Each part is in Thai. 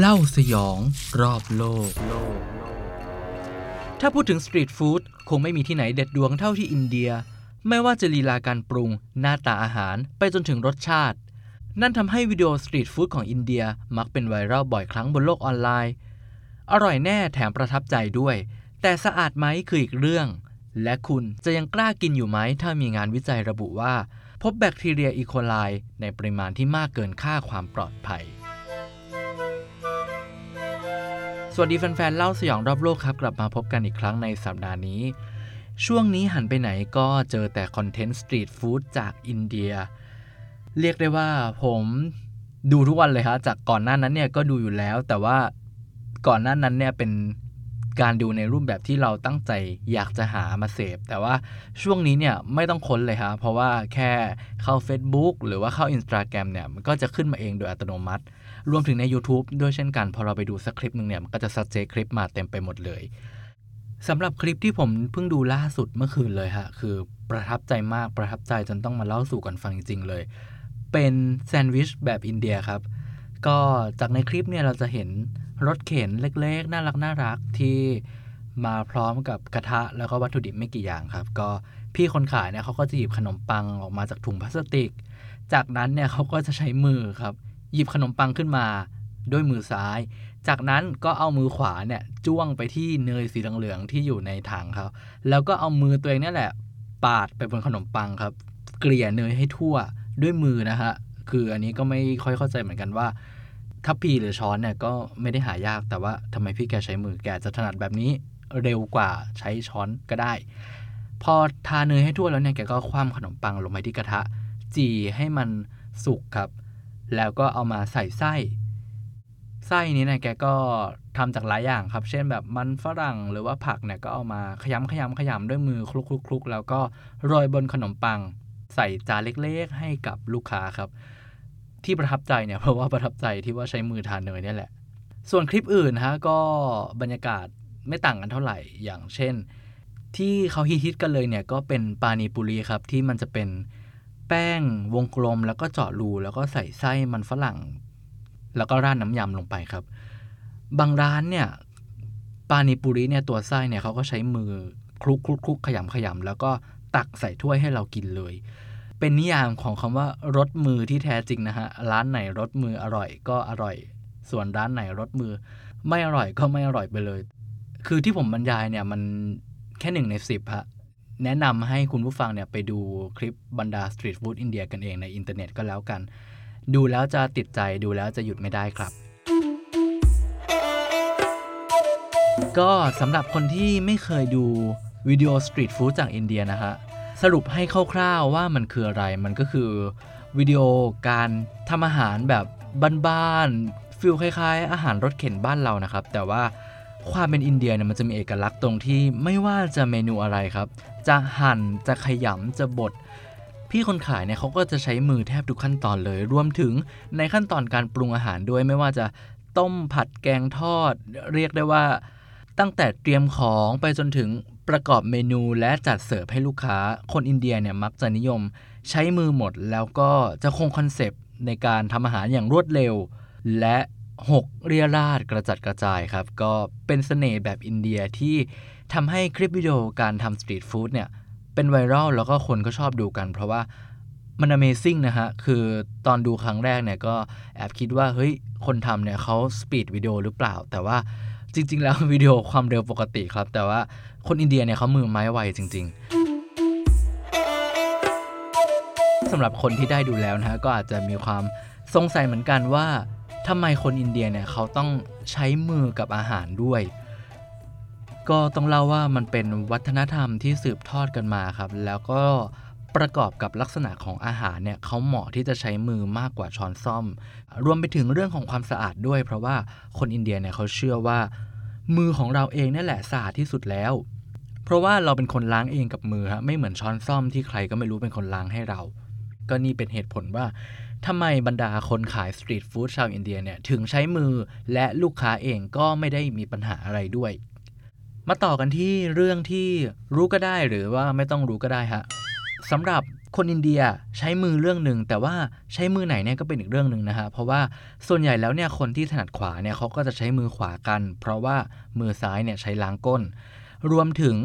เล่าสยองรอบโลก ถ้าพูดถึงสตรีทฟู้ดคงไม่มีที่ไหนเด็ดดวงเท่าที่อินเดีย ไม่ว่าจะลีลาการปรุง หน้าตาอาหารไปจนถึงรสชาติ นั่นทำให้วิดีโอสตรีทฟู้ดของอินเดียมักเป็นไวรัลบ่อยครั้งบนโลกออนไลน์ อร่อยแน่แถมประทับใจด้วย แต่สะอาดไหมคืออีกเรื่อง และคุณจะยังกล้ากินอยู่ไหมถ้ามีงานวิจัยระบุว่า พบแบคทีเรียอีโคไลในปริมาณที่มากเกินค่าความปลอดภัย สวัสดีแฟนๆ เล่าสยองรอบโลกครับ กลับมาพบกันอีกครั้งในสัปดาห์นี้ ช่วงนี้หันไปไหนก็เจอแต่คอนเทนต์สตรีทฟู้ดจากอินเดีย เรียกได้ว่าผมดูทุกวันเลยครับจากก่อนหน้านั้นเนี่ยก็ดูอยู่แล้ว แต่ว่าก่อนหน้านั้นเนี่ยเป็นการดูในรูปแบบที่เราตั้งใจอยากจะหามาเสพ แต่ว่าช่วงนี้เนี่ยไม่ต้องค้นเลยครับเพราะว่าแค่เข้า Facebook หรือว่าเข้า Instagram เนี่ยมันก็จะขึ้นมาเองโดยอัตโนมัติ รวมถึงใน YouTube ด้วยเช่นกัน พอเราไปดูสักคลิปหนึ่งเนี่ยมันก็จะซัดเจคลิปมาเต็มไปหมดเลยสำหรับคลิปที่ผมเพิ่งดูล่าสุดเมื่อคืนเลยฮะคือประทับใจมากประทับใจจนต้องมาเล่าสู่กันฟังจริงๆเลย เป็นแซนด์วิชแบบอินเดียครับ ก็จากในคลิปเนี่ยเราจะเห็นรถเข็นเล็กๆ น่ารักน่ารักที่มาพร้อมกับกระทะแล้วก็วัตถุดิบไม่กี่อย่างครับ ก็พี่คนขายเนี่ยเขาก็จะหยิบขนมปังออกมาจากถุงพลาสติก จากนั้นเนี่ยเขาก็จะใช้มือครับ หยิบขนมปังขึ้นมาด้วยมือซ้าย จากนั้นก็เอามือขวาเนี่ยจ้วงไปที่เนยสีเหลืองๆที่อยู่ในถังเขาแล้วก็เอามือตัวเองนี่แหละ ปาดไปบนขนมปังครับ เกลี่ยเนยให้ทั่วด้วยมือนะฮะ คืออันนี้ก็ไม่ค่อยเข้าใจเหมือนกันว่าทัพพีหรือช้อนเนี่ยก็ไม่ได้หายาก แต่ว่าทำไมพี่แกใช้มือแกจะถนัดแบบนี้เร็วกว่าใช้ช้อนก็ได้ พอทาเนยให้ทั่วแล้วเนี่ยแกก็คว่ำขนมปังลงไปที่กระทะจีให้มันสุกครับ แล้วก็เอามาใส่ไส้ไส้นี้เนี่ยแกก็ทำจากหลายอย่างครับ เช่นแบบมันฝรั่งหรือว่าผักเนี่ยก็เอามาขยำขยำขยำด้วยมือคลุกคลุกคลุกแล้วก็โรยบนขนมปัง ใส่จานเล็กๆ ให้กับลูกค้าครับ ที่ประทับใจเนี่ยเพราะว่าประทับใจที่ว่าใช้มือทานเนยนี่แหละ ส่วนคลิปอื่นฮะก็บรรยากาศไม่ต่างกันเท่าไหร่อย่างเช่น ที่เขาฮิตๆกันเลยเนี่ยก็เป็นปานีปุรีครับที่มันจะเป็น แป้งวงกลมแล้วก็เจาะรูแล้วก็ใส่ไส้มันฝรั่ง แล้วก็ราดน้ำยำลงไปครับ บางร้านเนี่ยปานีปุรีเนี่ยตัวไส้เนี่ยเขาก็ใช้มือคลุกคลุกคลุกขยำขยำแล้วก็ตักใส่ถ้วยให้เรากินเลย เป็นนิยามของคำว่ารสมือที่แท้จริงนะฮะ ร้านไหนรสมืออร่อยก็อร่อย ส่วนร้านไหนรสมือ ไม่อร่อยก็ไม่อร่อยไปเลย คือที่ผมบรรยายเนี่ยมันแค่หนึ่งในสิบฮะ แนะนำให้คุณผู้ฟังเนี่ยไปดูคลิปบรรดาสตรีทฟู้ดอินเดียกันเองในอินเทอร์เน็ตก็แล้วกัน ดูแล้วจะติดใจดูแล้วจะหยุดไม่ได้ครับ ก็สำหรับคนที่ไม่เคยดูวิดีโอสตรีทฟู้ดจากอินเดียนะฮะสรุปให้คร่าวๆว่ามันคืออะไร มันก็คือวิดีโอการทำอาหารแบบบ้านๆ feel คล้ายๆ อาหารรถเข็นบ้านเรานะครับ แต่ว่าความเป็นอินเดียเนี่ยมันจะมีเอกลักษณ์ตรงที่ไม่ว่าจะเมนูอะไรครับ จะหั่นจะขยำจะบดพี่คนขายเนี่ยเขาก็จะใช้มือแทบทุกขั้นตอนเลย รวมถึงในขั้นตอนการปรุงอาหารด้วยไม่ว่าจะต้มผัดแกงทอด เรียกได้ว่า ตั้งแต่เตรียมของไปจนถึงประกอบเมนูและจัดเสิร์ฟให้ลูกค้า คนอินเดียเนี่ยมักจะนิยม ใช้มือหมดแล้วก็จะคงคอนเซปต์ในการทำอาหารอย่างรวดเร็ว และหกเรียราดกระจัดกระจายครับ ก็เป็นเสน่ห์แบบอินเดียที่ ทำให้คลิปวิดีโอการทำสตรีทฟู้ดเนี่ย เป็นไวรัลแล้วก็คนก็ชอบดูกัน เพราะว่ามัน Amazing นะฮะ คือตอนดูครั้งแรกเนี่ยก็แอบคิดว่า เฮ้ย คนทำเนี่ยเขาสปีดวิดีโอหรือเปล่า แต่ว่าจริง ๆ แล้ววิดีโอความเร็วปกติครับ แต่ว่าคนอินเดียเนี่ยเขามือไม้ไวจริง ๆสำหรับคนที่ได้ดูแล้วนะฮะก็อาจจะมีความสงสัยเหมือนกันว่าทำไมคนอินเดียเนี่ยเขาต้องใช้มือกับอาหารด้วย ก็ต้องเล่าว่ามันเป็นวัฒนธรรมที่สืบทอดกันมาครับ แล้วก็ประกอบกับลักษณะของอาหารเนี่ยเขาเหมาะที่จะใช้มือมากกว่าช้อนส้อม รวมไปถึงเรื่องของความสะอาดด้วย เพราะว่าคนอินเดียเนี่ยเขาเชื่อว่า มือของเราเองนี่แหละสะอาดที่สุดแล้ว เพราะว่าเราเป็นคนล้างเองกับมือฮะไม่เหมือนช้อนส้อมที่ใครก็ไม่รู้เป็นคนล้างให้เรา ก็นี่เป็นเหตุผลว่าทำไมบรรดาคนขายสตรีทฟู้ดชาวอินเดียเนี่ยถึงใช้มือและลูกค้าเองก็ไม่ได้มีปัญหาอะไรด้วย มาต่อกันที่เรื่องที่รู้ก็ได้หรือว่าไม่ต้องรู้ก็ได้ฮะสำหรับคนอินเดียใช้มือเรื่องหนึ่งแต่ว่าใช้มือไหนเนี่ยก็เป็นอีกเรื่องหนึ่งนะฮะเพราะว่าส่วนใหญ่แล้วเนี่ยคนที่ถนัดขวาเนี่ยเขาก็จะใช้มือขวากัน เพราะว่ามือซ้ายเนี่ยใช้ล้างก้น รวมถึง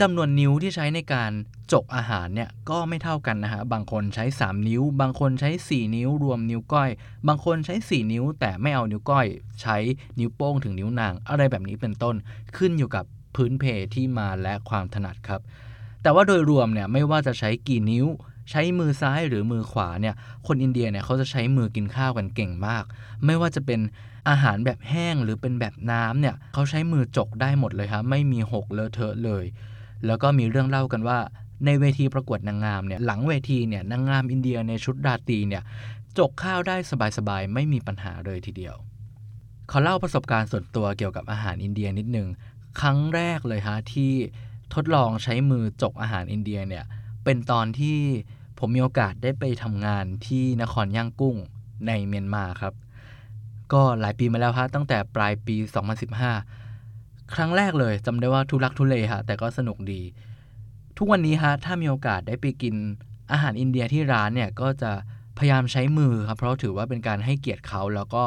จำนวนนิ้วที่ใช้ในการจกอาหารเนี่ยก็ไม่เท่ากันนะฮะบางคนใช้ 3 นิ้ว บางคนใช้ 4 นิ้ว รวมนิ้วก้อย บางคนใช้ 4 นิ้ว แต่ไม่เอานิ้วก้อย ใช้นิ้วโป้งถึงนิ้วนาง อะไรแบบนี้เป็นต้นขึ้นอยู่กับ พื้นเพที่มาและความถนัดครับ แต่ว่าโดยรวมเนี่ยไม่ว่าจะใช้กี่นิ้ว ใช้มือซ้ายหรือมือขวาเนี่ยคนอินเดียเนี่ยเขาจะใช้มือกินข้าวกันเก่งมาก ไม่ว่าจะเป็นอาหารแบบแห้งหรือเป็นแบบน้ำเนี่ยเขาใช้มือจกได้หมดเลยครับไม่มีหกเลอะเทอะเลย แล้วก็มีเรื่องเล่ากันว่าในเวทีประกวดนางงามเนี่ยหลังเวทีเนี่ยนางงามอินเดียในชุดราตรีเนี่ยจกข้าวได้สบายๆ ไม่มีปัญหาเลยทีเดียว ขอเล่าประสบการณ์ส่วนตัวเกี่ยวกับอาหารอินเดียนิดนึง ครั้งแรกเลยฮะที่ทดลองใช้มือจกอาหารอินเดียเนี่ยเป็นตอนที่ผมมีโอกาสได้ไปทำงานที่นครย่างกุ้งในเมียนมาครับ ก็หลายปีมาแล้วฮะตั้งแต่ปลายปี 2015 ครั้งแรกเลยจำได้ว่าทุลักทุเลฮะแต่ก็สนุกดี ทุกวันนี้ฮะถ้ามีโอกาสได้ไปกินอาหารอินเดียที่ร้านเนี่ยก็จะพยายามใช้มือครับเพราะถือว่าเป็นการให้เกียรติเขาแล้วก็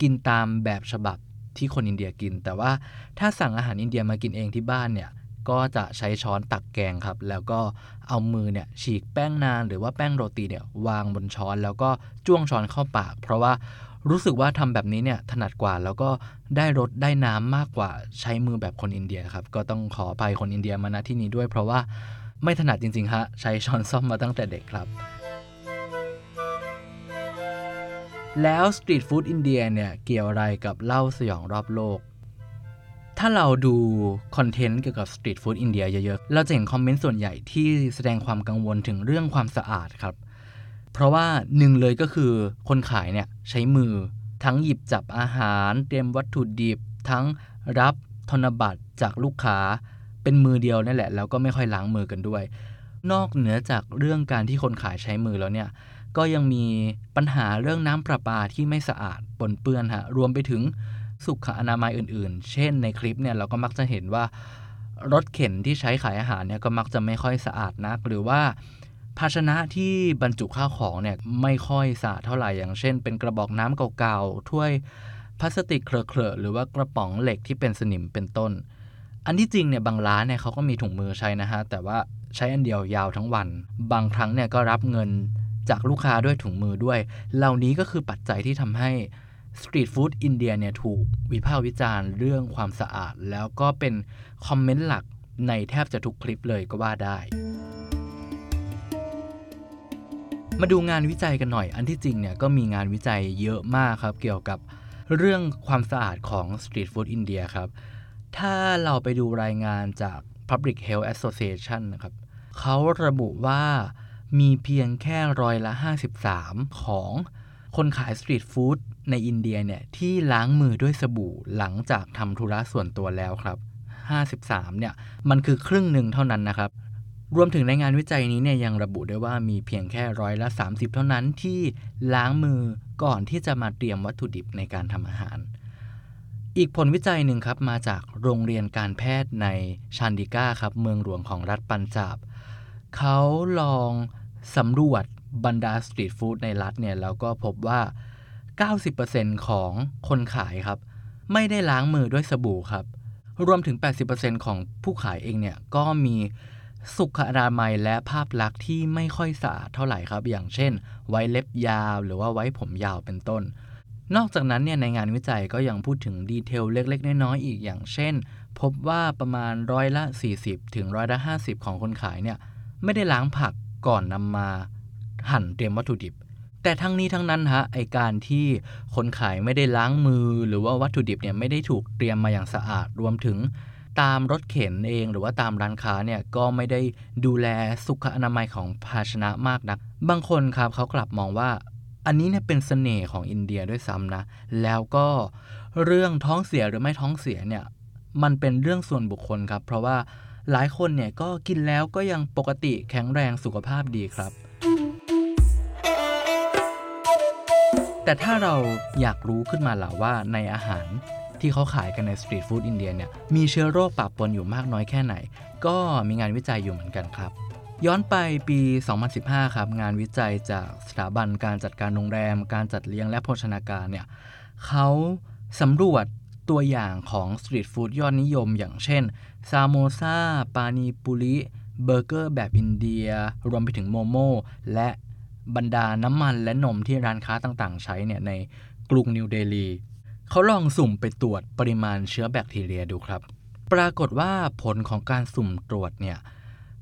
กินตามแบบฉบับ ที่คนอินเดียกิน แต่ว่าถ้าสั่งอาหารอินเดียมากินเองที่บ้านเนี่ยก็จะใช้ช้อนตักแกงครับ แล้วก็เอามือเนี่ยฉีกแป้งนาน หรือว่าแป้งโรตีเนี่ยวางบนช้อน แล้วก็จ้วงช้อนเข้าปาก เพราะว่ารู้สึกว่าทำแบบนี้เนี่ยถนัดกว่าแล้วก็ได้รสได้น้ำมากกว่าใช้มือแบบคนอินเดียครับ ก็ต้องขออภัยคนอินเดียมาณที่นี้ด้วย เพราะว่าไม่ถนัดจริงๆฮะใช้ช้อนส้อมมาตั้งแต่เด็กครับ แล้วสตรีทฟู้ดอินเดียเนี่ยเกี่ยวอะไรกับเล่าสยองรอบโลก ถ้าเราดูคอนเทนต์เกี่ยวกับสตรีทฟู้ดอินเดียเยอะๆ เราจะเห็นคอมเมนต์ส่วนใหญ่ที่แสดงความกังวลถึงเรื่องความสะอาดครับ เพราะว่าหนึ่งเลยก็คือคนขายเนี่ยใช้มือ ทั้งหยิบจับอาหาร เตรียมวัตถุดิบ ทั้งรับธนบัตรจากลูกค้าเป็นมือเดียวนั่นแหละ แล้วก็ไม่ค่อยล้างมือกันด้วย นอกเหนือจากเรื่องการที่คนขายใช้มือแล้วเนี่ย ก็ยังมีปัญหาเรื่องน้ำประปาที่ไม่สะอาดปนเปื้อนฮะรวมไปถึงสุขอนามัยอื่นๆ เช่นในคลิปเนี่ยเราก็มักจะเห็นว่ารถเข็นที่ใช้ขายอาหารเนี่ยก็มักจะไม่ค่อยสะอาดนัก หรือว่าภาชนะที่บรรจุข้าวของเนี่ยไม่ค่อยสะอาดเท่าไหร่อย่างเช่น เป็นกระบอกน้ำเก่าๆถ้วยพลาสติกเคลอะๆหรือว่ากระป๋องเหล็กที่เป็นสนิมเป็นต้น อันที่จริงเนี่ยบางร้านเนี่ยเขาก็มีถุงมือใช้นะฮะแต่ว่าใช้อันเดียวยาวทั้งวัน บางครั้งเนี่ยก็รับเงิน จากลูกค้าด้วยถุงมือด้วย เหล่านี้ก็คือปัจจัยที่ทำให้สตรีทฟู้ดอินเดียเนี่ยถูกวิพากษ์วิจารณ์เรื่องความสะอาด แล้วก็เป็นคอมเมนต์หลักในแทบจะทุกคลิปเลยก็ว่าได้ มาดูงานวิจัยกันหน่อย อันที่จริงเนี่ยก็มีงานวิจัยเยอะมากครับ เกี่ยวกับเรื่องความสะอาดของสตรีทฟู้ดอินเดียครับ ถ้าเราไปดูรายงานจาก Public Health Association นะครับเขาระบุว่า มีเพียงแค่ร้อยละ 53 ของคนขายสตรีทฟู้ดในอินเดียเนี่ยที่ล้างมือด้วยสบู่หลังจากทำธุระส่วนตัวแล้วครับ 53 เนี่ยมันคือครึ่งหนึ่งเท่านั้นนะครับ รวมถึงในงานวิจัยนี้เนี่ยยังระบุด้วยว่ามีเพียงแค่ร้อยละ 30 เท่านั้นที่ล้างมือก่อนที่จะมาเตรียมวัตถุดิบในการทำอาหาร อีกผลวิจัยหนึ่งครับมาจากโรงเรียนการแพทย์ในชันดิก้าครับเมืองหลวงของรัฐปัญจาบ เขาลองสำรวจบรรดาสตรีทฟู้ดในรัฐเนี่ยแล้วก็พบว่า 90%ของคนขายครับ ไม่ได้ล้างมือด้วยสบู่ครับ รวมถึง 80%ของผู้ขายเองเนี่ยก็มีสุขอนามัยและภาพลักษณ์ที่ไม่ค่อยสะอาดเท่าไหร่ครับ อย่างเช่น ไว้เล็บยาวหรือว่าไว้ผมยาวเป็นต้น นอกจากนั้นเนี่ยในงานวิจัยก็ยังพูดถึงดีเทลเล็กๆ น้อยๆอีกอย่างเช่น พบว่าประมาณร้อยละ 40 ถึงร้อยละ 50 ของคนขายเนี่ย ไม่ได้ล้างผักก่อนนำมาหั่นเตรียมวัตถุดิบ แต่ทั้งนี้ทั้งนั้นฮะไอการที่คนขายไม่ได้ล้างมือ หรือว่าวัตถุดิบเนี่ยไม่ได้ถูกเตรียมมาอย่างสะอาดรวมถึงตามรถเข็นเองหรือว่าตามร้านค้าเนี่ยก็ไม่ได้ดูแลสุขอนามัยของภาชนะมากนัก บางคนครับเขากลับมองว่า อันนี้เนี่ยเป็นสเสน่ห์ของอินเดียด้วยซ้ำนะ แล้วก็เรื่องท้องเสียหรือไม่ท้องเสียเนี่ยมันเป็นเรื่องส่วนบุคคลครับ เพราะว่า หลายคนเนี่ยก็กินแล้วก็ยังปกติแข็งแรงสุขภาพดีครับ แต่ถ้าเราอยากรู้ขึ้นมาหล่ะว่าในอาหารที่เขาขายกันในสตรีทฟู้ดอินเดียเนี่ยมีเชื้อโรคปะปนอยู่มากน้อยแค่ไหน ก็มีงานวิจัยอยู่เหมือนกันครับ ย้อนไปปี 2015 ครับ งานวิจัยจากสถาบันการจัดการโรงแรม การจัดเลี้ยงและโภชนาการเนี่ยเขาสำรวจ ตัวอย่างของสตรีทฟู้ดยอดนิยม อย่างเช่น ซาโมซาปานีปุริเบอร์เกอร์แบบอินเดีย รวมไปถึงโมโมและบรรดาน้ำมันและนมที่ร้านค้าต่างๆ ใช้เนี่ยในกรุงนิวเดลีเขาลองสุ่มไปตรวจปริมาณเชื้อแบคทีเรียดูครับ ปรากฏว่าผลของการสุ่มตรวจเนี่ย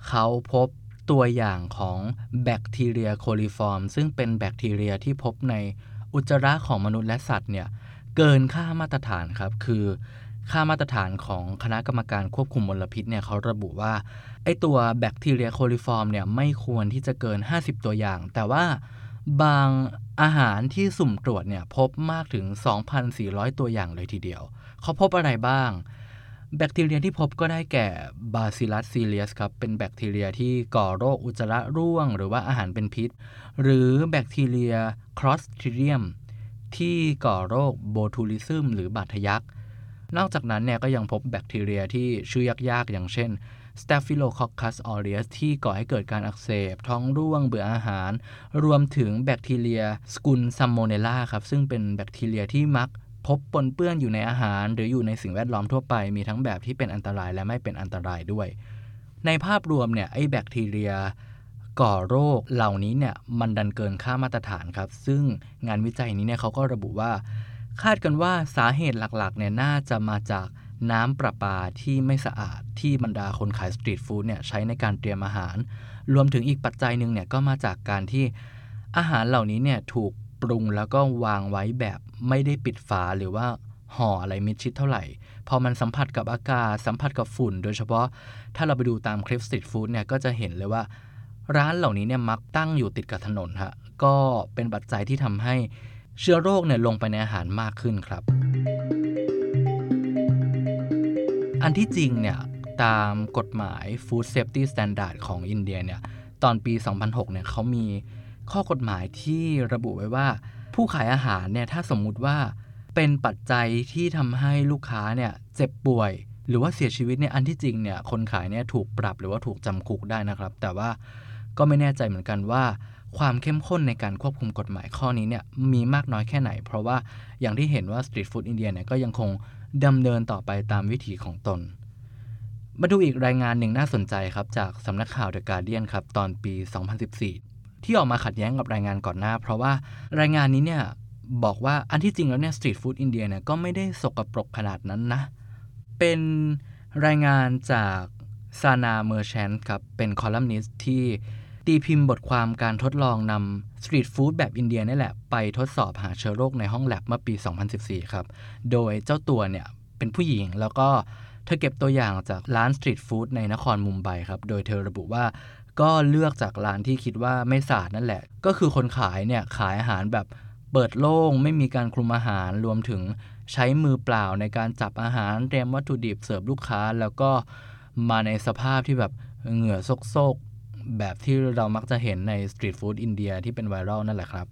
เขาพบตัวอย่างของแบคทีเรียโคลิฟอร์ม ซึ่งเป็นแบคทีเรียที่พบในอุจจาระของมนุษย์และสัตว์เนี่ย เกินค่ามาตรฐานครับ คือค่ามาตรฐานของคณะกรรมการควบคุมมลพิษเนี่ยเขาระบุว่าไอตัวแบคทีเรียโคลิฟอร์มเนี่ยไม่ควรที่จะเกิน 50 ตัวอย่าง แต่ว่าบางอาหารที่สุ่มตรวจเนี่ยพบมากถึง 2,400 ตัวอย่างเลยทีเดียว เขาพบอะไรบ้าง แบคทีเรียที่พบก็ได้แก่ Bacillus cereus ครับ เป็นแบคทีเรียที่ก่อโรคอุจจาระร่วง หรือว่าอาหารเป็นพิษ หรือแบคทีเรียคลอสทริเดียม ที่ก่อโรคโบทูลิซึมหรือบาดทะยัก นอกจากนั้นเนี่ยก็ยังพบแบคทีเรียที่ชื่อยากๆ อย่างเช่น Staphylococcus aureus ที่ก่อให้เกิดการอักเสบ ท้องร่วงเบื่ออาหาร รวมถึงแบคทีเรียสกุลซาลโมเนลลาครับ ซึ่งเป็นแบคทีเรียที่มักพบปนเปื้อนอยู่ในอาหาร หรืออยู่ในสิ่งแวดล้อมทั่วไปมีทั้งแบบที่เป็นอันตรายและไม่เป็นอันตรายด้วย ในภาพรวมเนี่ยไอแบคทีเรีย ก่อโรคเหล่านี้เนี่ยมันดันเกินค่ามาตรฐานครับ ซึ่งงานวิจัยนี้เนี่ยเขาก็ระบุว่า คาดกันว่าสาเหตุหลักๆเนี่ยน่าจะมาจากน้ำประปาที่ไม่สะอาดที่บรรดาคนขายสตรีทฟู้ดเนี่ยใช้ในการเตรียมอาหาร รวมถึงอีกปัจจัยหนึ่งเนี่ยก็มาจากการที่อาหารเหล่านี้เนี่ยถูกปรุงแล้วก็วางไว้แบบไม่ได้ปิดฝาหรือว่าห่ออะไรมิดชิดเท่าไหร่ พอมันสัมผัสกับอากาศสัมผัสกับฝุ่น โดยเฉพาะถ้าเราไปดูตามคลิปสตรีทฟู้ดเนี่ยก็จะเห็นเลยว่า ร้านเหล่านี้เนี่ยมักตั้งอยู่ติดกับถนนฮะก็เป็นปัจจัยที่ทำให้เชื้อโรคเนี่ยลงไปในอาหารมากขึ้นครับ อันที่จริงเนี่ยตามกฎหมาย Food Safety Standard ของอินเดียเนี่ยตอนปี 2006เนี่ยเขามีข้อกฎหมายที่ระบุไว้ว่า ผู้ขายอาหารเนี่ยถ้าสมมุติว่าเป็นปัจจัยที่ทำให้ลูกค้าเนี่ยเจ็บป่วย หรือว่าเสียชีวิตเนี่ยอันที่จริงเนี่ยคนขายเนี่ยถูกปรับหรือว่าถูกจำคุกได้นะครับ แต่ว่า ก็ไม่แน่ใจเหมือนกันว่า ความเข้มข้นในการควบคุมกฎหมายข้อนี้เนี่ยมีมากน้อยแค่ไหน เพราะว่าอย่างที่เห็นว่าสตรีทฟู้ดอินเดียเนี่ยก็ยังคงดำเนินต่อไปตามวิถีของตน มาดูอีกรายงานหนึ่งน่าสนใจครับ จากสำนักข่าว The Guardian ครับ ตอนปี 2014 ที่ออกมาขัดแย้งกับรายงานก่อนหน้า เพราะว่ารายงานนี้เนี่ยบอกว่าอันที่จริงแล้วเนี่ยสตรีทฟู้ดอินเดียเนี่ยก็ไม่ได้สกปรกขนาดนั้นนะ เป็นรายงานจากซานาเมอร์แชนครับ เป็นคอลัมนิสต์ที่ ตีพิมพ์บทความการทดลองนำสตรีทฟู้ดแบบอินเดียนี่แหละ ไปทดสอบหาเชื้อโรคในห้องแลบเมื่อปี 2014 ครับ โดยเจ้าตัวเนี่ยเป็นผู้หญิงแล้วก็เธอเก็บตัวอย่างจากร้านสตรีทฟู้ดในนครมุมไบครับ โดยเธอระบุว่าก็เลือกจากร้านที่คิดว่าไม่สะอาดนั่นแหละ ก็คือคนขายเนี่ยขายอาหารแบบเปิดโล่งไม่มีการคลุมอาหารรวมถึงใช้มือเปล่าในการจับอาหารเตรียมวัตถุดิบเสิร์ฟลูกค้า แล้วก็มาในสภาพที่แบบเหงื่อซก แบบที่เรามักจะเห็นในสตรีทฟู้ดอินเดียที่เป็นไวรัลนั่นแหละครับ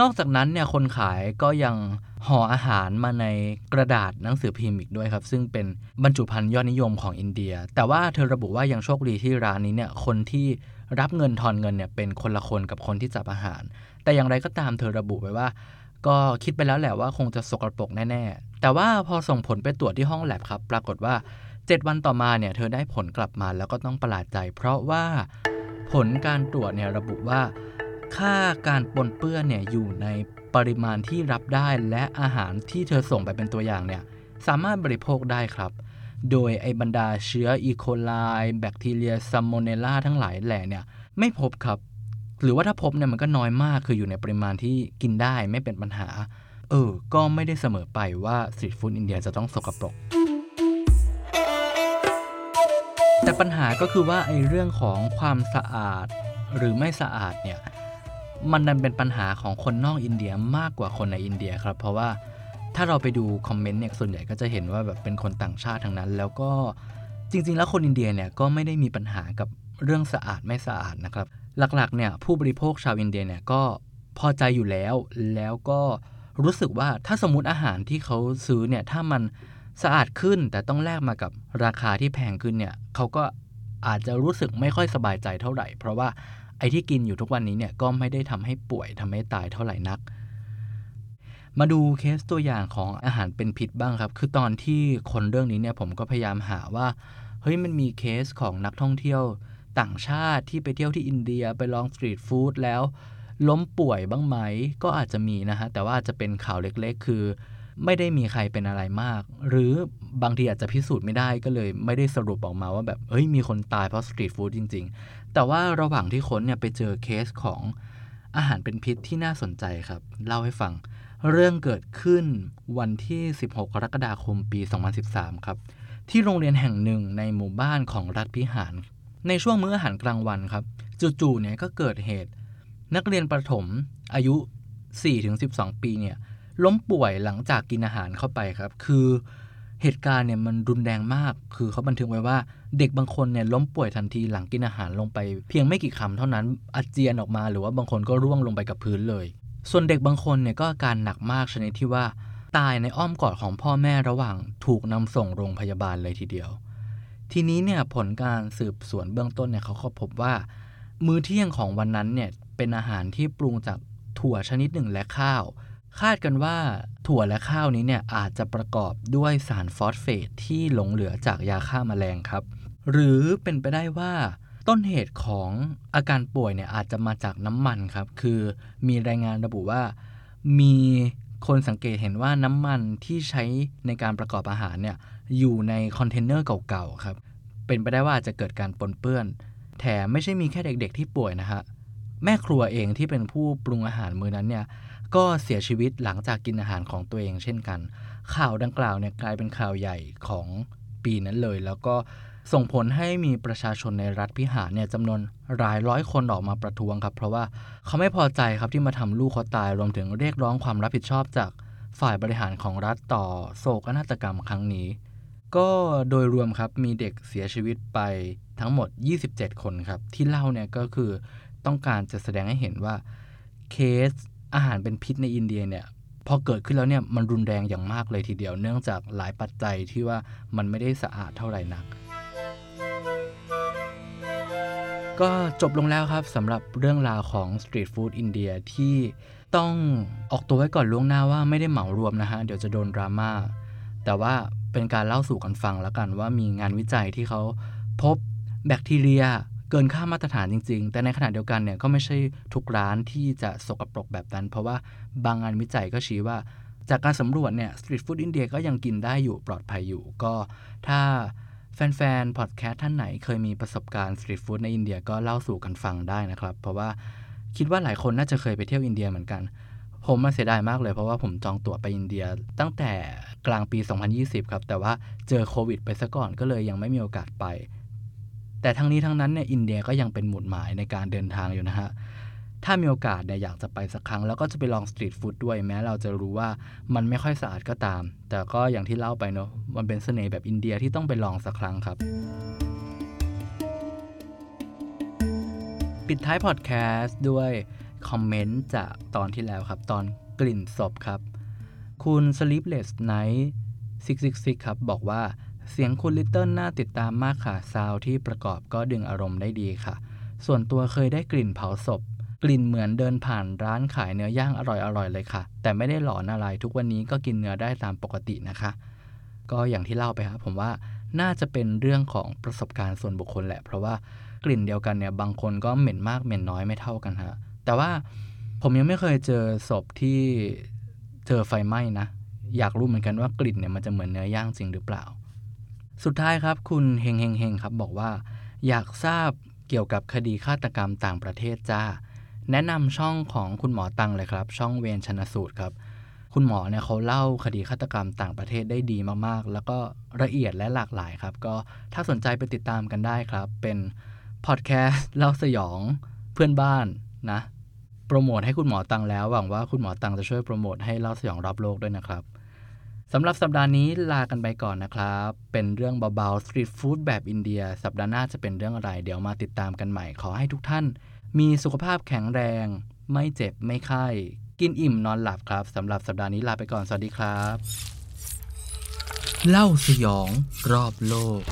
นอกจากนั้นเนี่ยคนขายก็ยังห่ออาหารมาในกระดาษหนังสือพิมพ์อีกด้วยครับ ซึ่งเป็นบรรจุภัณฑ์ยอดนิยมของอินเดีย แต่ว่าเธอระบุว่ายังโชคดีที่ร้านนี้เนี่ยคนที่รับเงินทอนเงินเนี่ยเป็นคนละคนกับคนที่จับอาหาร แต่อย่างไรก็ตามเธอระบุไว้ว่า ก็คิดไปแล้วแหละว่าคงจะสกปรกแน่ๆ แต่ว่าพอส่งผลไปตรวจที่ห้องแลบครับ ปรากฏว่า 7 วันต่อมาเนี่ยเธอได้ผลกลับมาแล้วก็ต้องประหลาดใจ เพราะว่า ผลการตรวจเนี่ยระบุว่า ค่าการปนเปื้อนเนี่ยอยู่ในปริมาณที่รับได้และอาหารที่เธอส่งไปเป็นตัวอย่างเนี่ยสามารถบริโภคได้ครับ โดยไอบรรดาเชื้ออีโคไลแบคทีเรียซัมโมเนล่าทั้งหลายแหล่เนี่ยไม่พบครับ หรือว่าถ้าพบเนี่ยมันก็น้อยมากคืออยู่ในปริมาณที่กินได้ไม่เป็นปัญหา เออ ก็ไม่ได้เสมอไปว่าสตรีทฟู้ดอินเดียจะต้องสกปรก แต่ปัญหาก็คือว่าไอ้เรื่องของความสะอาดหรือไม่สะอาดเนี่ยมันดันเป็นปัญหาของคนนอกอินเดียมากกว่าคนในอินเดียครับ เพราะว่าถ้าเราไปดูคอมเมนต์เนี่ยส่วนใหญ่ก็จะเห็นว่าแบบเป็นคนต่างชาติทั้งนั้น แล้วก็จริง ๆ แล้วคนอินเดียเนี่ยก็ไม่ได้มีปัญหากับเรื่องสะอาดไม่สะอาดนะครับ หลักๆเนี่ยผู้บริโภคชาวอินเดียเนี่ยก็พอใจอยู่แล้ว แล้วก็รู้สึกว่าถ้าสมมติอาหารที่เขาซื้อเนี่ยถ้ามัน สะอาดขึ้นแต่ต้องแลกมากับราคาที่แพงขึ้นเนี่ยเขาก็อาจจะรู้สึกไม่ค่อยสบายใจเท่าไหร่ เพราะว่าไอ้ที่กินอยู่ทุกวันนี้เนี่ยก็ไม่ได้ทำให้ป่วยทำให้ตายเท่าไหร่นัก มาดูเคสตัวอย่างของอาหารเป็นพิษบ้างครับ คือตอนที่คนเรื่องนี้เนี่ยผมก็พยายามหาว่าเฮ้ยมันมีเคสของนักท่องเที่ยวต่างชาติที่ไปเที่ยวที่อินเดียไปลองสตรีทฟู้ดแล้ว ล้มป่วยบ้างไหมก็อาจจะมีนะฮะแต่ว่าจะเป็นข่าวเล็กๆ คือ ไม่ได้มีใครเป็นอะไรมาก หรือบางทีอาจจะพิสูจน์ไม่ได้ก็เลยไม่ได้สรุปออกมาว่าแบบเฮ้ยมีคนตายเพราะสตรีทฟู้ดจริง ๆ แต่ว่าระหว่างที่ค้นเนี่ยไปเจอเคสของอาหารเป็นพิษที่น่าสนใจครับ เล่าให้ฟัง เรื่องเกิดขึ้นวันที่ 16 กรกฎาคมปี 2013 ครับ ที่โรงเรียนแห่งหนึ่งในหมู่บ้านของรัฐพิหาร ในช่วงมื้ออาหารกลางวันครับจู่ๆเนี่ยก็เกิดเหตุ นักเรียนประถมอายุ 4-12 ปีเนี่ย ล้มป่วยหลังจากกินอาหารเข้าไปครับ คือเหตุการณ์เนี่ยมันรุนแรงมาก คือเขาบันทึกไว้ว่าเด็กบางคนเนี่ยล้มป่วยทันทีหลังกินอาหารลงไป เพียงไม่กี่คำเท่านั้นอาเจียนออกมา หรือว่าบางคนก็ร่วงลงไปกับพื้นเลย ส่วนเด็กบางคนเนี่ยก็อาการหนักมากชนิดที่ว่า ตายในอ้อมกอดของพ่อแม่ระหว่างถูกนำส่งโรงพยาบาลเลยทีเดียว ทีนี้เนี่ยผลการสืบสวนเบื้องต้นเนี่ยเขาก็พบว่า มื้อเที่ยงของวันนั้นเนี่ยเป็นอาหารที่ปรุงจากถั่วชนิดหนึ่งและข้าว คาดกันว่าถั่วและข้าวนี้เนี่ยอาจจะประกอบด้วยสารฟอสเฟตที่หลงเหลือจากยาฆ่ามาแมลงครับ หรือเป็นไปได้ว่าต้นเหตุของอาการป่วยเนี่ยอาจจะมาจากน้ำมันครับ คือมีรายงานระบุว่า มีคนสังเกตเห็นว่าน้ำมันที่ใช้ในการประกอบอาหารเนี่ยอยู่ในคอนเทนเนอร์เก่าๆครับ เป็นไปได้ว่าจะเกิดการปนเปื้อน แถมไม่ใช่มีแค่เด็กๆที่ป่วยนะฮะแม่ครัวเองที่เป็นผู้ปรุงอาหารมื้อนั้นเนี่ย ก็เสียชีวิตหลังจากกินอาหารของตัวเองเช่นกัน ข่าวดังกล่าวเนี่ยกลายเป็นข่าวใหญ่ของปีนั้นเลย แล้วก็ส่งผลให้มีประชาชนในรัฐพิหารเนี่ยจำนวนหลายร้อยคนออกมาประท้วงครับ เพราะว่าเขาไม่พอใจครับที่มาทำลูกเขาตายรวมถึงเรียกร้องความรับผิดชอบจากฝ่ายบริหารของรัฐต่อโศกนาฏกรรมครั้งนี้ ก็โดยรวมครับมีเด็กเสียชีวิตไปทั้งหมด 27 คนครับ ที่เล่าเนี่ยก็คือต้องการจะแสดงให้เห็นว่าเคส อาหารเป็นพิษในอินเดียเนี่ยพอเกิดขึ้นแล้วเนี่ยมันรุนแรงอย่างมากเลยทีเดียว เนื่องจากหลายปัจจัยที่ว่ามันไม่ได้สะอาดเท่าไหร่นัก ก็จบลงแล้วครับสำหรับเรื่องราวของสตรีทฟู้ดอินเดียที่ต้องออกตัวไว้ก่อนล่วงหน้าว่าไม่ได้เหมารวมนะฮะ เดี๋ยวจะโดนดราม่าแต่ว่าเป็นการเล่าสู่กันฟังแล้วกันว่ามีงานวิจัยที่เขาพบแบคทีเรีย เกินค่ามาตรฐานจริง ๆ แต่ในขณะเดียวกันเนี่ยก็ไม่ใช่ทุกร้านที่จะสกปรกแบบนั้น เพราะว่าบางงานวิจัยก็ชี้ว่า จากการสำรวจเนี่ยสตรีทฟู้ดอินเดียก็ยังกินได้อยู่ปลอดภัยอยู่ก็ถ้าแฟนๆ พอดแคสต์ท่านไหนเคยมีประสบการณ์สตรีทฟู้ดในอินเดียก็เล่าสู่กันฟังได้นะครับ เพราะว่าคิดว่าหลายคนน่าจะเคยไปเที่ยวอินเดียเหมือนกัน ผมมาเสียดายมากเลยเพราะว่าผมจองตั๋วไปอินเดียตั้งแต่กลางปี 2020 ครับ แต่ว่าเจอโควิดไปซะก่อนก็เลยยังไม่มีโอกาสไป แต่ทั้งนี้ทั้งนั้นเนี่ยอินเดียก็ยังเป็นหมุดหมายในการเดินทางอยู่นะฮะถ้ามีโอกาสเนี่ยอยากจะไปสักครั้ง แล้วก็จะไปลองสตรีทฟู้ดด้วยแม้เราจะรู้ว่ามันไม่ค่อยสะอาดก็ตาม แต่ก็อย่างที่เล่าไปเนาะมันเป็นเสน่ห์แบบอินเดียที่ต้องไปลองสักครั้งครับ ปิดท้ายพอดแคสต์ด้วยคอมเมนต์จากตอนที่แล้วครับ ตอนกลิ่นศพครับ คุณ Sleepless Night 666 ครับ บอกว่า เสียงคุณลิตเติ้ลน่าติดตามมากค่ะ ซาวที่ประกอบก็ดึงอารมณ์ได้ดีค่ะ ส่วนตัวเคยได้กลิ่นเผาศพ กลิ่นเหมือนเดินผ่านร้านขายเนื้อย่างอร่อยๆเลยค่ะ แต่ไม่ได้หลอนอะไรทุกวันนี้ก็กินเนื้อได้ตามปกตินะคะ ก็อย่างที่เล่าไปครับผมว่าน่าจะเป็นเรื่องของประสบการณ์ส่วนบุคคลแหละ เพราะว่ากลิ่นเดียวกันเนี่ยบางคนก็เหม็นมากเหม็นน้อยไม่เท่ากันฮะแต่ว่าผมยังไม่เคยเจอศพที่เจอไฟไหม้นะ อยากรู้เหมือนกันว่ากลิ่นเนี่ยมันจะเหมือนเนื้อย่างจริงหรือเปล่า สุดท้ายครับคุณเฮงเฮงเฮงครับบอกว่า อยากทราบเกี่ยวกับคดีฆาตกรรมต่างประเทศจ้า แนะนำช่องของคุณหมอตังเลยครับ ช่องเวรชนสูตรครับคุณหมอเนี่ยเขาเล่าคดีฆาตกรรมต่างประเทศได้ดีมากๆ แล้วก็ละเอียดและหลากหลายครับ ก็ถ้าสนใจไปติดตามกันได้ครับ เป็นพอดแคสต์เล่าสยองเพื่อนบ้านนะ โปรโมทให้คุณหมอตังแล้วหวังว่าคุณหมอตังจะช่วยโปรโมทให้เล่าสยองรับโลกด้วยนะครับ สำหรับสัปดาห์นี้ลากันไปก่อนนะครับ เป็นเรื่องเบาๆสตรีทฟู้ดแบบอินเดีย สัปดาห์หน้าจะเป็นเรื่องอะไร เดี๋ยวมาติดตามกันใหม่ ขอให้ทุกท่าน มีสุขภาพแข็งแรง ไม่เจ็บไม่ไข้ กินอิ่มนอนหลับครับสำหรับสัปดาห์นี้ลาไปก่อน สวัสดีครับ เล่าสยองรอบโลก